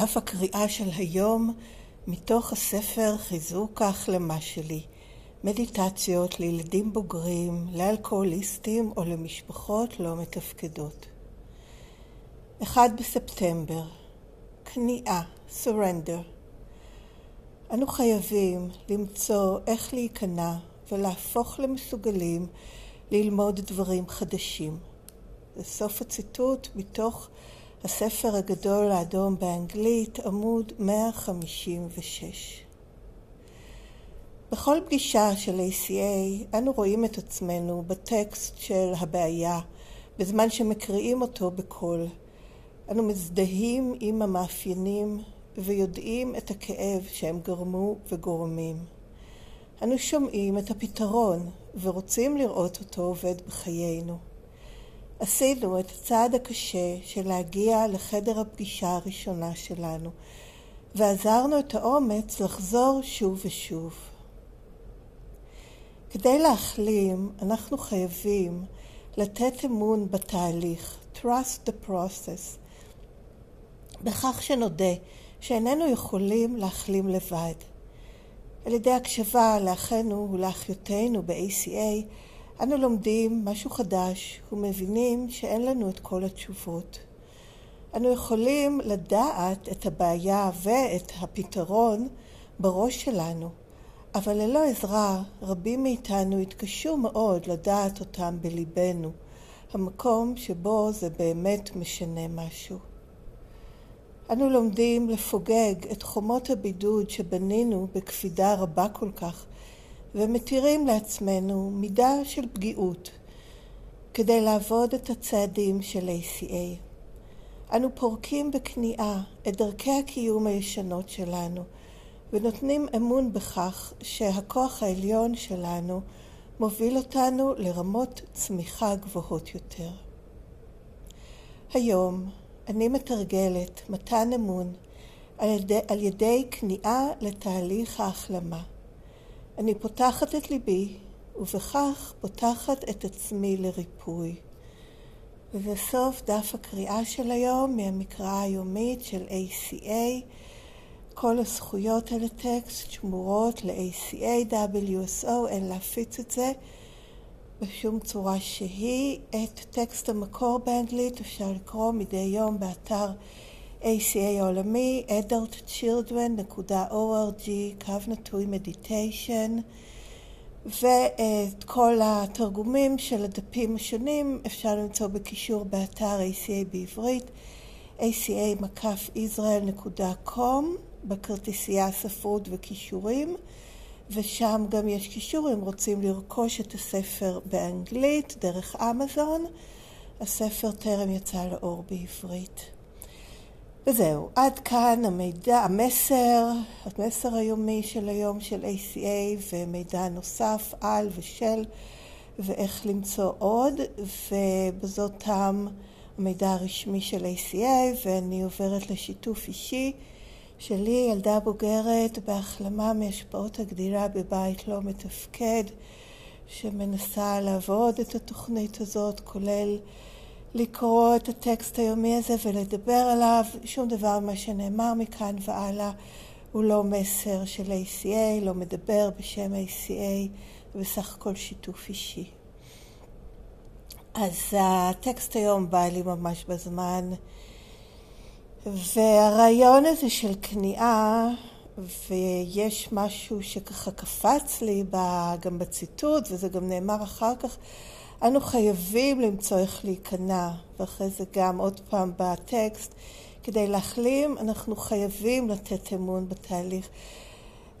דף הקריאה של היום מתוך הספר חיזוק ההחלמה שלי, מדיטציות לילדים בוגרים, לאלכוהוליסטים או למשפחות לא מתפקדות. 1 בספטמבר, כניעה, surrender. אנו חייבים למצוא איך להיכנע ולהפוך למסוגלים ללמוד דברים חדשים. זה סוף הציטוט מתוך הספר הגדול האדום באנגלית, עמוד 156. בכל פגישה של ACA אנו רואים את עצמנו בטקסט של הבעיה בזמן שמקריאים אותו בקול. אנו מזדהים עם המאפיינים ויודעים את הכאב שהם גרמו וגורמים. אנו שומעים את הפתרון ורוצים לראות אותו עובד בחיינו. עשינו את הצעד הקשה של להגיע לחדר הפגישה הראשונה שלנו, ועזרנו את האומץ לחזור שוב ושוב. כדי להחלים, אנחנו חייבים לתת אמון בתהליך, trust the process, בכך שנודה שאיננו יכולים להחלים לבד. על ידי הקשבה לאחינו ולאחיותינו ב-ACA, אנו לומדים משהו חדש ומבינים שאין לנו את כל התשובות. אנו יכולים לדעת את הבעיה ואת הפתרון בראש שלנו, אבל ללא עזרה רבים מאיתנו יתקשו מאוד לדעת אותם בליבנו, המקום שבו זה באמת משנה משהו. אנו לומדים לפוגג את חומות הבידוד שבנינו בקפידה רבה כל כך ומתירים לעצמנו מידה של פגיעות כדי לעבוד את הצעדים של ACA. אנו פורקים בכניעה את דרכי הקיום הישנות שלנו ונותנים אמון בכך שהכוח העליון שלנו מוביל אותנו לרמות צמיחה גבוהות יותר. היום אני מתרגלת מתן אמון על ידי, על ידי כניעה לתהליך ההחלמה. אני פותחת את ליבי, ובכך פותחת את עצמי לריפוי. וזה סוף דף הקריאה של היום מהמקרא היומית של ACA. כל הזכויות על הטקסט שמורות ל-ACA, WSO, אין להפיץ את זה בשום צורה שהיא. את טקסט המקור באנגלית אפשר לקרוא מדי יום באתר ACA העולמי, adultchildren.org, קו נטוי מדיטיישן, ואת כל התרגומים של הדפים השונים אפשר למצוא בקישור באתר ACA בעברית, aca-israel.com, בכרטיסייה ספרות וכישורים, ושם גם יש קישור אם רוצים לרכוש את הספר באנגלית דרך אמזון. הספר טרם יצא לאור בעברית. וזהו, עד כאן המידע, המסר, המסר היומי של היום של ACA ומידע נוסף על ושל ואיך למצוא עוד, ובזאת תם המידע הרשמי של ACA ואני עוברת לשיתוף אישי שלי, ילדה בוגרת בהחלמה מהשפעות הגדילה בבית לא מתפקד, שמנסה לעבוד את התוכנית הזאת, כולל לקרוא את הטקסט היומי הזה ולדבר עליו. שום דבר ממה שנאמר מכאן והלאה הוא לא מסר של ACA, לא מדבר בשם ACA, בסך הכל שיתוף אישי. אז הטקסט היום בא לי ממש בזמן, והרעיון הזה של כניעה, ויש משהו שככה קפץ לי גם בציטוט, וזה גם נאמר אחר כך, אנו חייבים למצוא איך להיכנע, ואחרי זה גם עוד פעם בטקסט, כדי להחלים אנחנו חייבים לתת אמון בתהליך.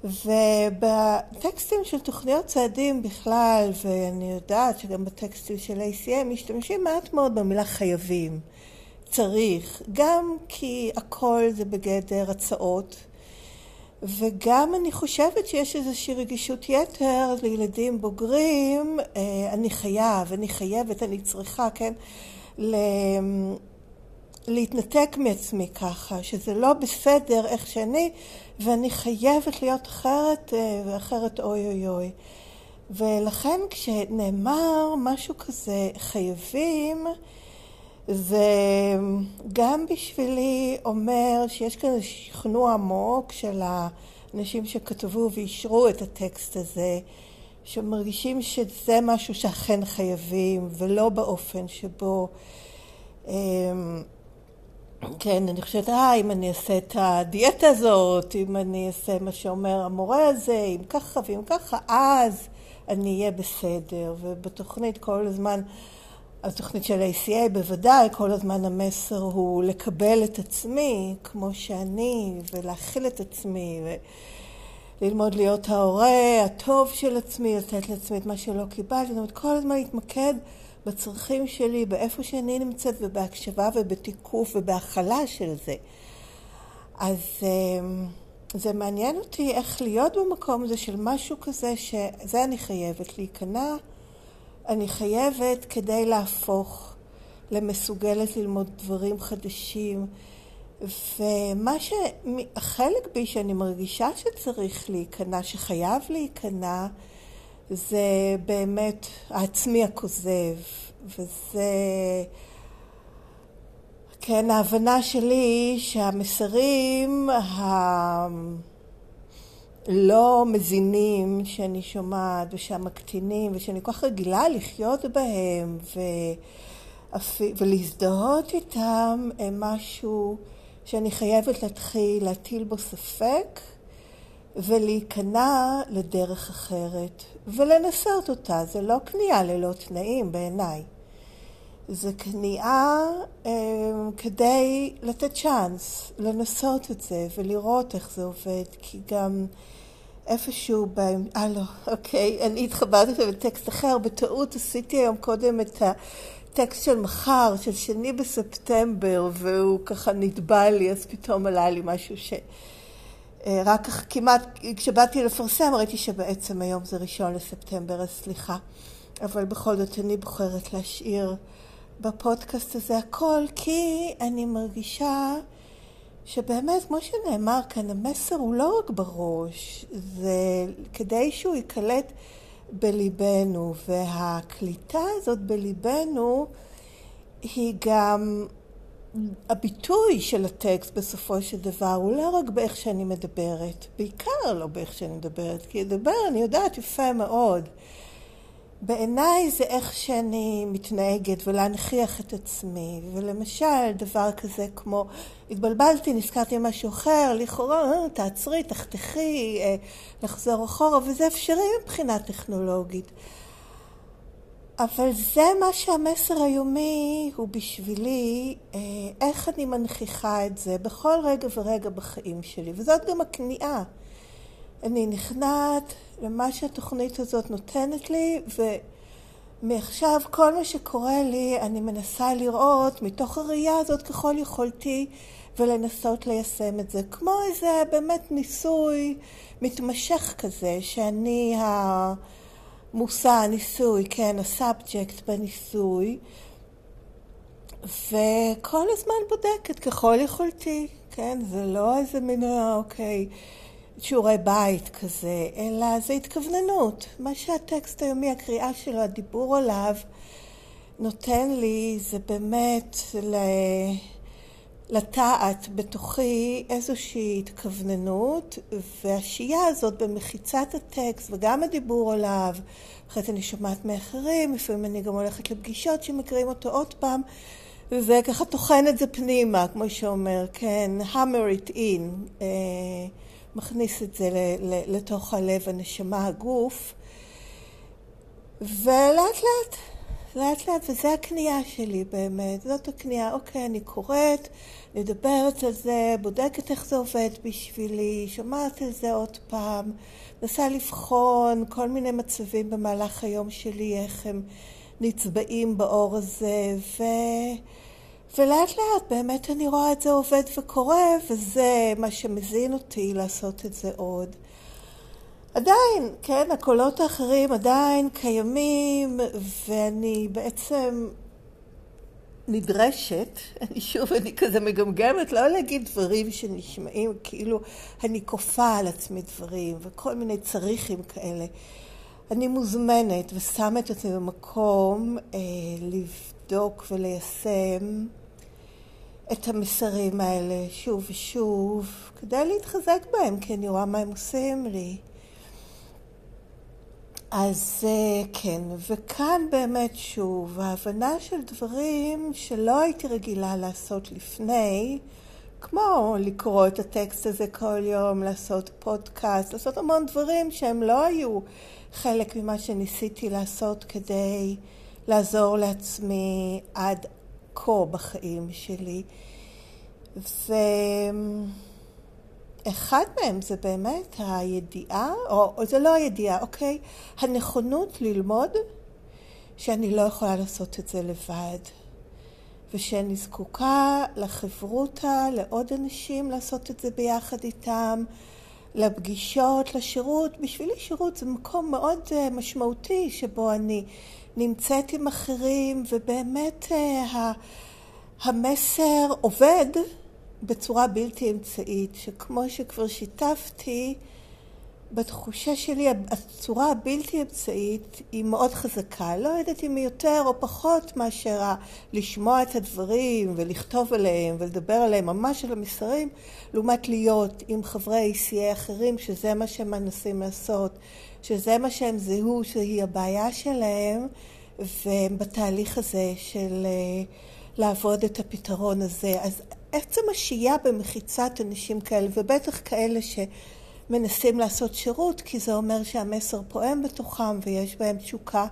ובטקסטים של תוכניות צעדים בכלל, ואני יודעת שגם בטקסטים של ACM משתמשים מעט מאוד במילה חייבים, צריך, גם כי הכל זה בגדר הצעות. וגם אני חושבת שיש איזושהי רגישות יתר לילדים בוגרים, אה, אני חייב, אני חייבת, אני צריכה, כן, להתנתק מעצמי ככה, שזה לא בסדר איך שאני, ואני חייבת להיות אחרת, אה, ואחרת אוי אוי אוי. ולכן כשנאמר משהו כזה, חייבים, זה גם בשבילי אומר שיש כאן שכנוע עמוק של האנשים שכתבו ואישרו את הטקסט הזה, שמרגישים שזה משהו שאכן חייבים, ולא באופן שבו... אמ, כן, אני חושבת, אה, אם אני אעשה את הדיאטה הזאת, אם אני אעשה מה שאומר המורה הזה, אם ככה ואם ככה, אז אני אהיה בסדר. ובתוכנית כל הזמן, התוכנית של ACA בוודאי, כל הזמן המסר הוא לקבל את עצמי כמו שאני, ולהכיל את עצמי, וללמוד להיות ההורה הטוב של עצמי, לתת לעצמי את מה שלא קיבלתי, זאת אומרת, כל הזמן להתמקד בצרכים שלי, באיפה שאני נמצאת, ובהקשבה ובתיקוף ובהכלה של זה. אז אמ, זה מעניין אותי איך להיות במקום הזה של משהו כזה, שזה אני חייבת להיכנע, אני חייבת כדי להפוך למסוגלת ללמוד דברים חדשים. ומה שהחלק בי שאני מרגישה שצריך להיכנע, שחייב להיכנע, זה באמת העצמי הכוזב, וזה, כן, ההבנה שלי שהמסרים הלא מזינים שאני שומעת ושהמקטינים ושאני כל כך רגילה לחיות בהם ו... ולהזדהות איתם הם משהו שאני חייבת להתחיל להטיל בו ספק ולהיכנע לדרך אחרת ולנסות אותה. זה לא כניעה ללא תנאים בעיניי. זה כניעה אה, כדי לתת צ'אנס, לנסות את זה ולראות איך זה עובד, כי גם איפשהו ב... אה לא, אוקיי, אני התחברתי בטקסט אחר, בטעות עשיתי היום קודם את הטקסט של מחר, של שני בספטמבר, והוא ככה נתבע לי, אז פתאום עלה לי משהו ש... אה, רק כמעט, כשבאתי לפרסם ראיתי שבעצם היום זה ראשון לספטמבר, אז סליחה. אבל בכל זאת אני בוחרת להשאיר בפודקאסט הזה הכל, כי אני מרגישה שבאמת, כמו שנאמר כאן, המסר הוא לא רק בראש, זה כדי שהוא ייקלט בליבנו, והקליטה הזאת בליבנו היא גם הביטוי של הטקסט בסופו של דבר הוא לא רק באיך שאני מדברת, בעיקר לא באיך שאני מדברת, כי לדבר אני יודעת יפה מאוד. בעיניי זה איך שאני מתנהגת ולהנכיח את עצמי, ולמשל דבר כזה כמו התבלבלתי, נזכרתי במשהו אחר, לכאורה אה, תעצרי, תחתכי, אה, לחזור אחורה, וזה אפשרי מבחינה טכנולוגית. אבל זה מה שהמסר היומי הוא בשבילי, אה, איך אני מנכיחה את זה בכל רגע ורגע בחיים שלי, וזאת גם הכניעה. אני נכנעת למה שהתוכנית הזאת נותנת לי, ומעכשיו כל מה שקורה לי אני מנסה לראות מתוך הראייה הזאת ככל יכולתי ולנסות ליישם את זה. כמו איזה באמת ניסוי מתמשך כזה, שאני ה... מושא הניסוי, כן, הסאבג'קט בניסוי, וכל הזמן בודקת ככל יכולתי, כן, זה לא איזה מין, אוקיי, שיעורי בית כזה, אלא זה התכווננות. מה שהטקסט היומי, הקריאה שלו, הדיבור עליו, נותן לי זה באמת ל... לטעת בתוכי איזושהי התכווננות, והשהייה הזאת במחיצת הטקסט וגם הדיבור עליו, אחרי זה אני שומעת מאחרים, לפעמים אני גם הולכת לפגישות שמקריאים אותו עוד פעם, וככה טוחן את זה פנימה, כמו שאומר, כן, hammer it in, אה, מכניס את זה לתוך הלב, הנשמה, הגוף, ולאט לאט לאט לאט, וזה הקנייה שלי באמת, זאת הקנייה, אוקיי, אני קוראת, מדברת על זה, בודקת איך זה עובד בשבילי, שומעת על זה עוד פעם, מנסה לבחון כל מיני מצבים במהלך היום שלי, איך הם נצבעים באור הזה, ו... ולאט לאט באמת אני רואה את זה עובד וקורה, וזה מה שמזין אותי לעשות את זה עוד. עדיין, כן, הקולות האחרים עדיין קיימים, ואני בעצם נדרשת, אני שוב, אני כזה מגמגמת, לא להגיד דברים שנשמעים כאילו אני כופה על עצמי דברים, וכל מיני צריכים כאלה. אני מוזמנת ושמה את עצמי במקום אה, לבדוק וליישם את המסרים האלה שוב ושוב, כדי להתחזק בהם, כי אני רואה מה הם עושים לי. אז אה, כן, וכאן באמת שוב, ההבנה של דברים שלא הייתי רגילה לעשות לפני, כמו לקרוא את הטקסט הזה כל יום, לעשות פודקאסט, לעשות המון דברים שהם לא היו חלק ממה שניסיתי לעשות כדי לעזור לעצמי עד כה בחיים שלי. ואחד מהם זה באמת הידיעה, או, או זה לא הידיעה, אוקיי? הנכונות ללמוד שאני לא יכולה לעשות את זה לבד. ושאני זקוקה לחברותה, לעוד אנשים לעשות את זה ביחד איתם, לפגישות, לשירות. בשבילי שירות זה מקום מאוד uh, משמעותי שבו אני נמצאת עם אחרים, ובאמת uh, המסר עובד בצורה בלתי אמצעית, שכמו שכבר שיתפתי, בתחושה שלי הצורה הבלתי אמצעית היא מאוד חזקה. לא יודעת אם היא יותר או פחות מאשר לשמוע את הדברים ולכתוב עליהם ולדבר עליהם ממש על המסרים, לעומת להיות עם חברי ACA אחרים, שזה מה שהם מנסים לעשות, שזה מה שהם זיהו שהיא הבעיה שלהם, והם בתהליך הזה של אה, לעבוד את הפתרון הזה. אז עצם השהייה במחיצת אנשים כאלה, ובטח כאלה ש... מנסים לעשות שירות, כי זה אומר שהמסר פועם בתוכם ויש בהם תשוקה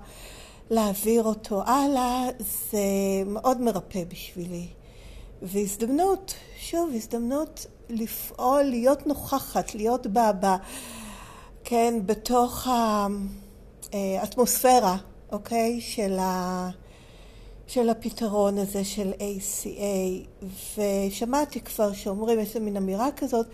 להעביר אותו הלאה, זה מאוד מרפא בשבילי. והזדמנות, שוב, הזדמנות לפעול, להיות נוכחת, להיות בה, בה כן, בתוך האטמוספירה, אוקיי, של, ה, של הפתרון הזה של ACA. ושמעתי כבר שאומרים, יש מין אמירה כזאת,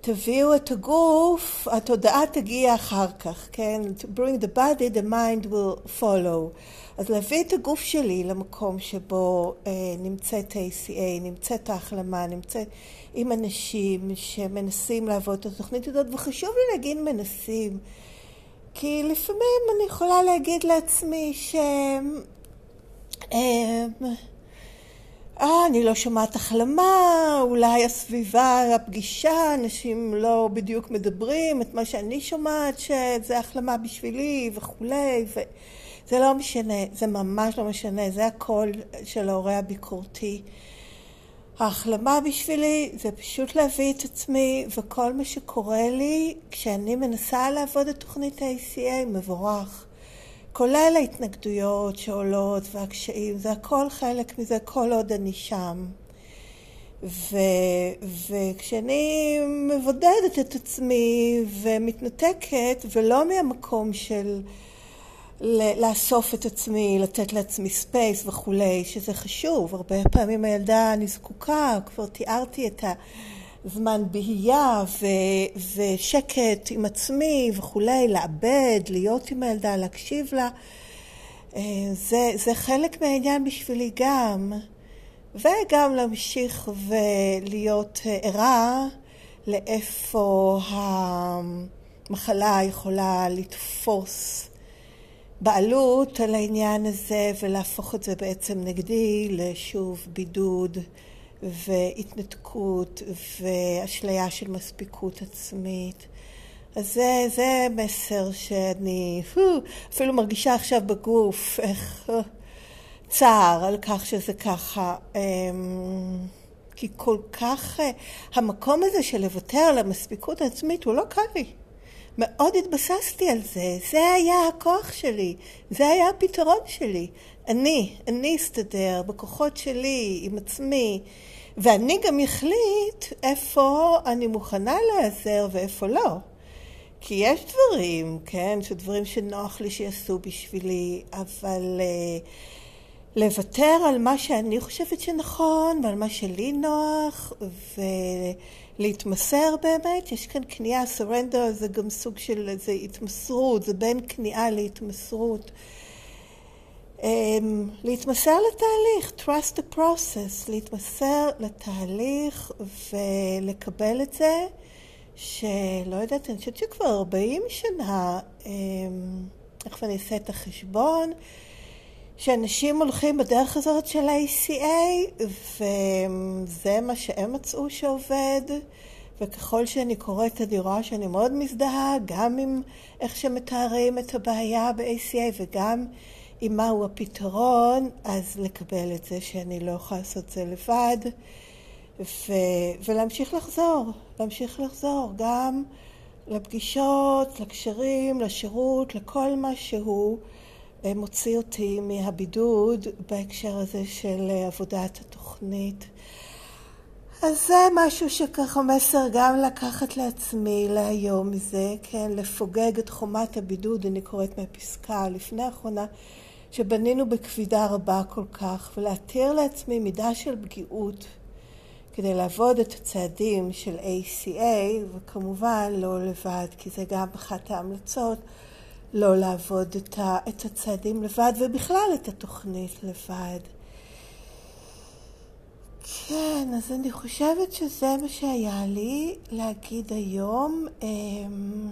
תביאו את הגוף, התודעה תגיע אחר כך, כן? To bring the body, the mind will follow. אז להביא את הגוף שלי למקום שבו אה, נמצאת ACA, נמצאת ההחלמה, נמצאת עם אנשים שמנסים לעבוד את התוכנית הזאת, וחשוב לי להגיד מנסים, כי לפעמים אני יכולה להגיד לעצמי ש... אה, אה, אני לא שומעת החלמה, אולי הסביבה, הפגישה, אנשים לא בדיוק מדברים את מה שאני שומעת, שזה החלמה בשבילי וכולי, וזה לא משנה, זה ממש לא משנה, זה הקול של ההורה הביקורתי. ההחלמה בשבילי זה פשוט להביא את עצמי, וכל מה שקורה לי כשאני מנסה לעבוד את תוכנית ה-ACA מבורך. כולל ההתנגדויות שעולות והקשיים, זה הכל חלק מזה כל עוד אני שם. ו, וכשאני מבודדת את עצמי ומתנתקת, ולא מהמקום של לאסוף את עצמי, לתת לעצמי space וכולי, שזה חשוב, הרבה פעמים הילדה אני זקוקה, כבר תיארתי את ה... זמן בהייה ו- ושקט עם עצמי וכולי, לעבד, להיות עם הילדה, להקשיב לה. אה, זה, זה חלק מהעניין בשבילי גם. וגם להמשיך ולהיות ערה לאיפה המחלה יכולה לתפוס בעלות על העניין הזה ולהפוך את זה בעצם נגדי לשוב בידוד. והתנתקות ואשליה של מספיקות עצמית. אז זה, זה מסר שאני אפילו מרגישה עכשיו בגוף, איך צער על כך שזה ככה. אמ, כי כל כך, אה, המקום הזה של לוותר על המספיקות העצמית הוא לא קל לי. מאוד התבססתי על זה, זה היה הכוח שלי, זה היה הפתרון שלי. אני, אני אסתדר בכוחות שלי, עם עצמי, ואני גם אחליט איפה אני מוכנה להיעזר ואיפה לא. כי יש דברים, כן, שדברים שנוח לי שיעשו בשבילי, אבל uh, לוותר על מה שאני חושבת שנכון ועל מה שלי נוח ולהתמסר באמת, יש כאן כניעה, surrender זה גם סוג של, זה התמסרות, זה בין כניעה להתמסרות. Um, להתמסר לתהליך, trust the process, להתמסר לתהליך ולקבל את זה, שלא יודעת, אני חושבת שכבר 40 שנה, איך אני אעשה את החשבון, שאנשים הולכים בדרך הזאת של ה-ACA, וזה מה שהם מצאו שעובד, וככל שאני קוראת אני רואה שאני מאוד מזדהה, גם עם איך שמתארים את הבעיה ב-ACA וגם עם מהו הפתרון, אז לקבל את זה שאני לא יכולה לעשות את זה לבד, ו- ולהמשיך לחזור, להמשיך לחזור גם לפגישות, לקשרים, לשירות, לכל מה שהוא. מוציא אותי מהבידוד בהקשר הזה של עבודת התוכנית. אז זה משהו שככה מסר גם לקחת לעצמי להיום מזה, כן, לפוגג את חומת הבידוד, אני קוראת מהפסקה לפני האחרונה, שבנינו בכבידה רבה כל כך, ולהתיר לעצמי מידה של פגיעות כדי לעבוד את הצעדים של ACA, וכמובן לא לבד, כי זה גם אחת ההמלצות. לא לעבוד את הצעדים לבד, ובכלל את התוכנית לבד. כן, אז אני חושבת שזה מה שהיה לי להגיד היום. אמ,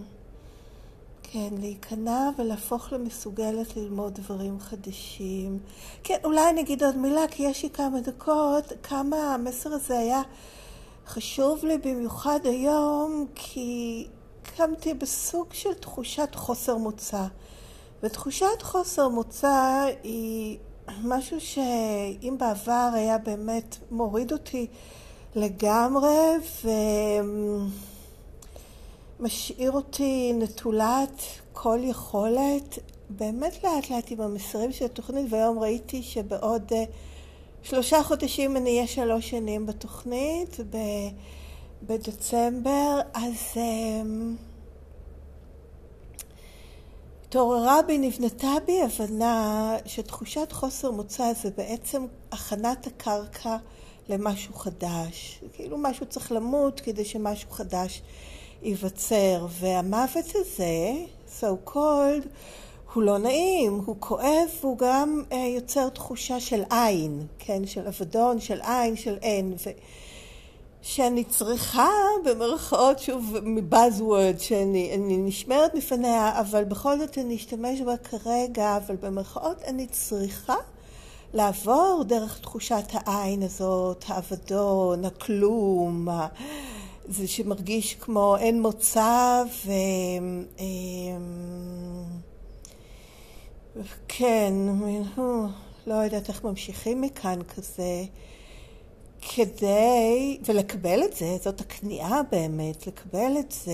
כן, להיכנע ולהפוך למסוגלת ללמוד דברים חדשים. כן, אולי אני אגיד עוד מילה, כי יש לי כמה דקות, כמה המסר הזה היה חשוב לי במיוחד היום, כי קמתי בסוג של תחושת חוסר מוצא. ותחושת חוסר מוצא היא משהו שאם בעבר היה באמת מוריד אותי לגמרי ומשאיר אותי נטולת כל יכולת, באמת לאט לאט עם המסרים של התוכנית, והיום ראיתי שבעוד אה, שלושה חודשים אני אהיה שלוש שנים בתוכנית, בדצמבר, אז אמ, התעוררה בי, נבנתה בי הבנה שתחושת חוסר מוצא זה בעצם הכנת הקרקע למשהו חדש. כאילו משהו צריך למות כדי שמשהו חדש ייווצר. והמוות הזה, so called, הוא לא נעים, הוא כואב, הוא גם uh, יוצר תחושה של עין, כן? של אבדון, של עין, של אין. ו... שאני צריכה, במרכאות, שוב, מבאזוורד, שאני נשמרת מפניה, אבל בכל זאת אני אשתמש בה כרגע, אבל במרכאות אני צריכה לעבור דרך תחושת העין הזאת, האבדון, הכלום, זה שמרגיש כמו אין מוצא ו... אמ, כן, לא יודעת איך ממשיכים מכאן כזה. כדי, ולקבל את זה, זאת הכניעה באמת, לקבל את זה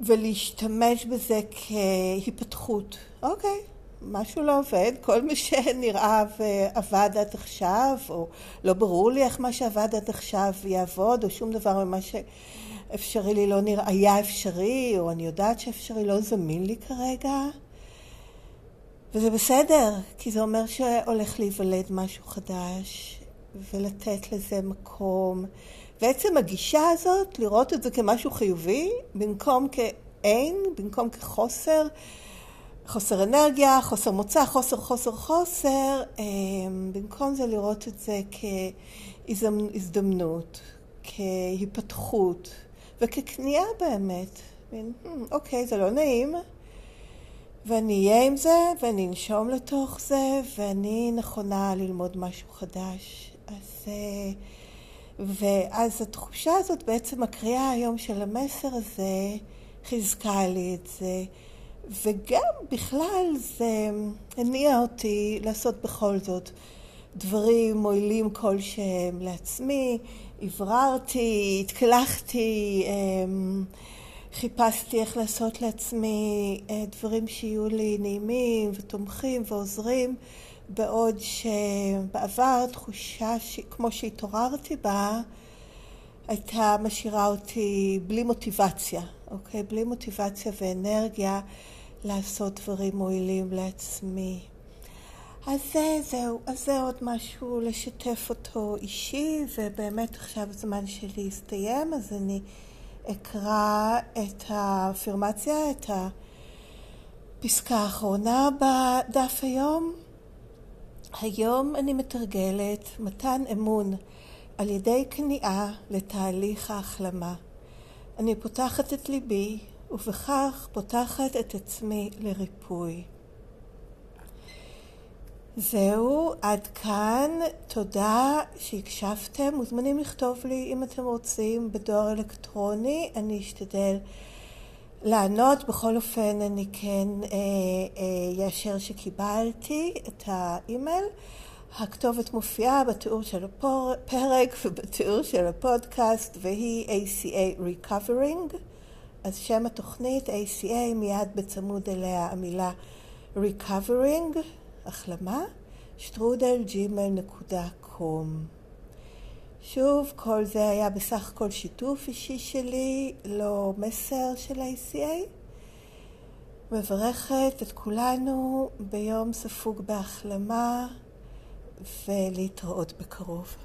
ולהשתמש בזה כהיפתחות. אוקיי, משהו לא עובד, כל מה שנראה ועבד עד עכשיו, או לא ברור לי איך מה שעבד עד עכשיו יעבוד, או שום דבר ממה שאפשרי לי לא נראה, היה אפשרי, או אני יודעת שאפשרי לא זמין לי כרגע. וזה בסדר, כי זה אומר שהולך להיוולד משהו חדש, ולתת לזה מקום. ועצם הגישה הזאת, לראות את זה כמשהו חיובי, במקום כאין, במקום כחוסר, חוסר אנרגיה, חוסר מוצא, חוסר, חוסר, חוסר, אמ, במקום זה לראות את זה כהזדמנות, כהיפתחות וככניעה באמת. אוקיי, זה לא נעים, ואני אהיה עם זה, ואני אנשום לתוך זה, ואני נכונה ללמוד משהו חדש. אז, אה, ואז התחושה הזאת, בעצם הקריאה היום של המסר הזה, חיזקה לי את זה. וגם בכלל זה הניע אותי לעשות בכל זאת דברים מועילים כלשהם לעצמי. הבררתי, התקלחתי, אמ, חיפשתי איך לעשות לעצמי אה, דברים שיהיו לי נעימים ותומכים ועוזרים, בעוד שבעבר תחושה ש... כמו שהתעוררתי בה, הייתה משאירה אותי בלי מוטיבציה, אוקיי? בלי מוטיבציה ואנרגיה לעשות דברים מועילים לעצמי. אז זה, זהו, אז זה עוד משהו לשתף אותו אישי, ובאמת עכשיו הזמן שלי הסתיים, אז אני... אקרא את האפירמציה, את הפסקה האחרונה בדף היום. היום אני מתרגלת מתן אמון על ידי כניעה לתהליך ההחלמה. אני פותחת את ליבי ובכך פותחת את עצמי לריפוי. זהו, עד כאן. תודה שהקשבתם. מוזמנים לכתוב לי אם אתם רוצים בדואר אלקטרוני. אני אשתדל לענות. בכל אופן, אני כן אאשר אה, אה, שקיבלתי את האימייל. הכתובת מופיעה בתיאור של הפרק ובתיאור של הפודקאסט, והיא ACA Recovering. אז שם התוכנית ACA, מיד בצמוד אליה המילה Recovering. החלמה, שטרודל ג'ימל נקודה קום. שוב, כל זה היה בסך הכל שיתוף אישי שלי, לא מסר של ה-ACA. מברכת את כולנו ביום ספוג בהחלמה ולהתראות בקרוב.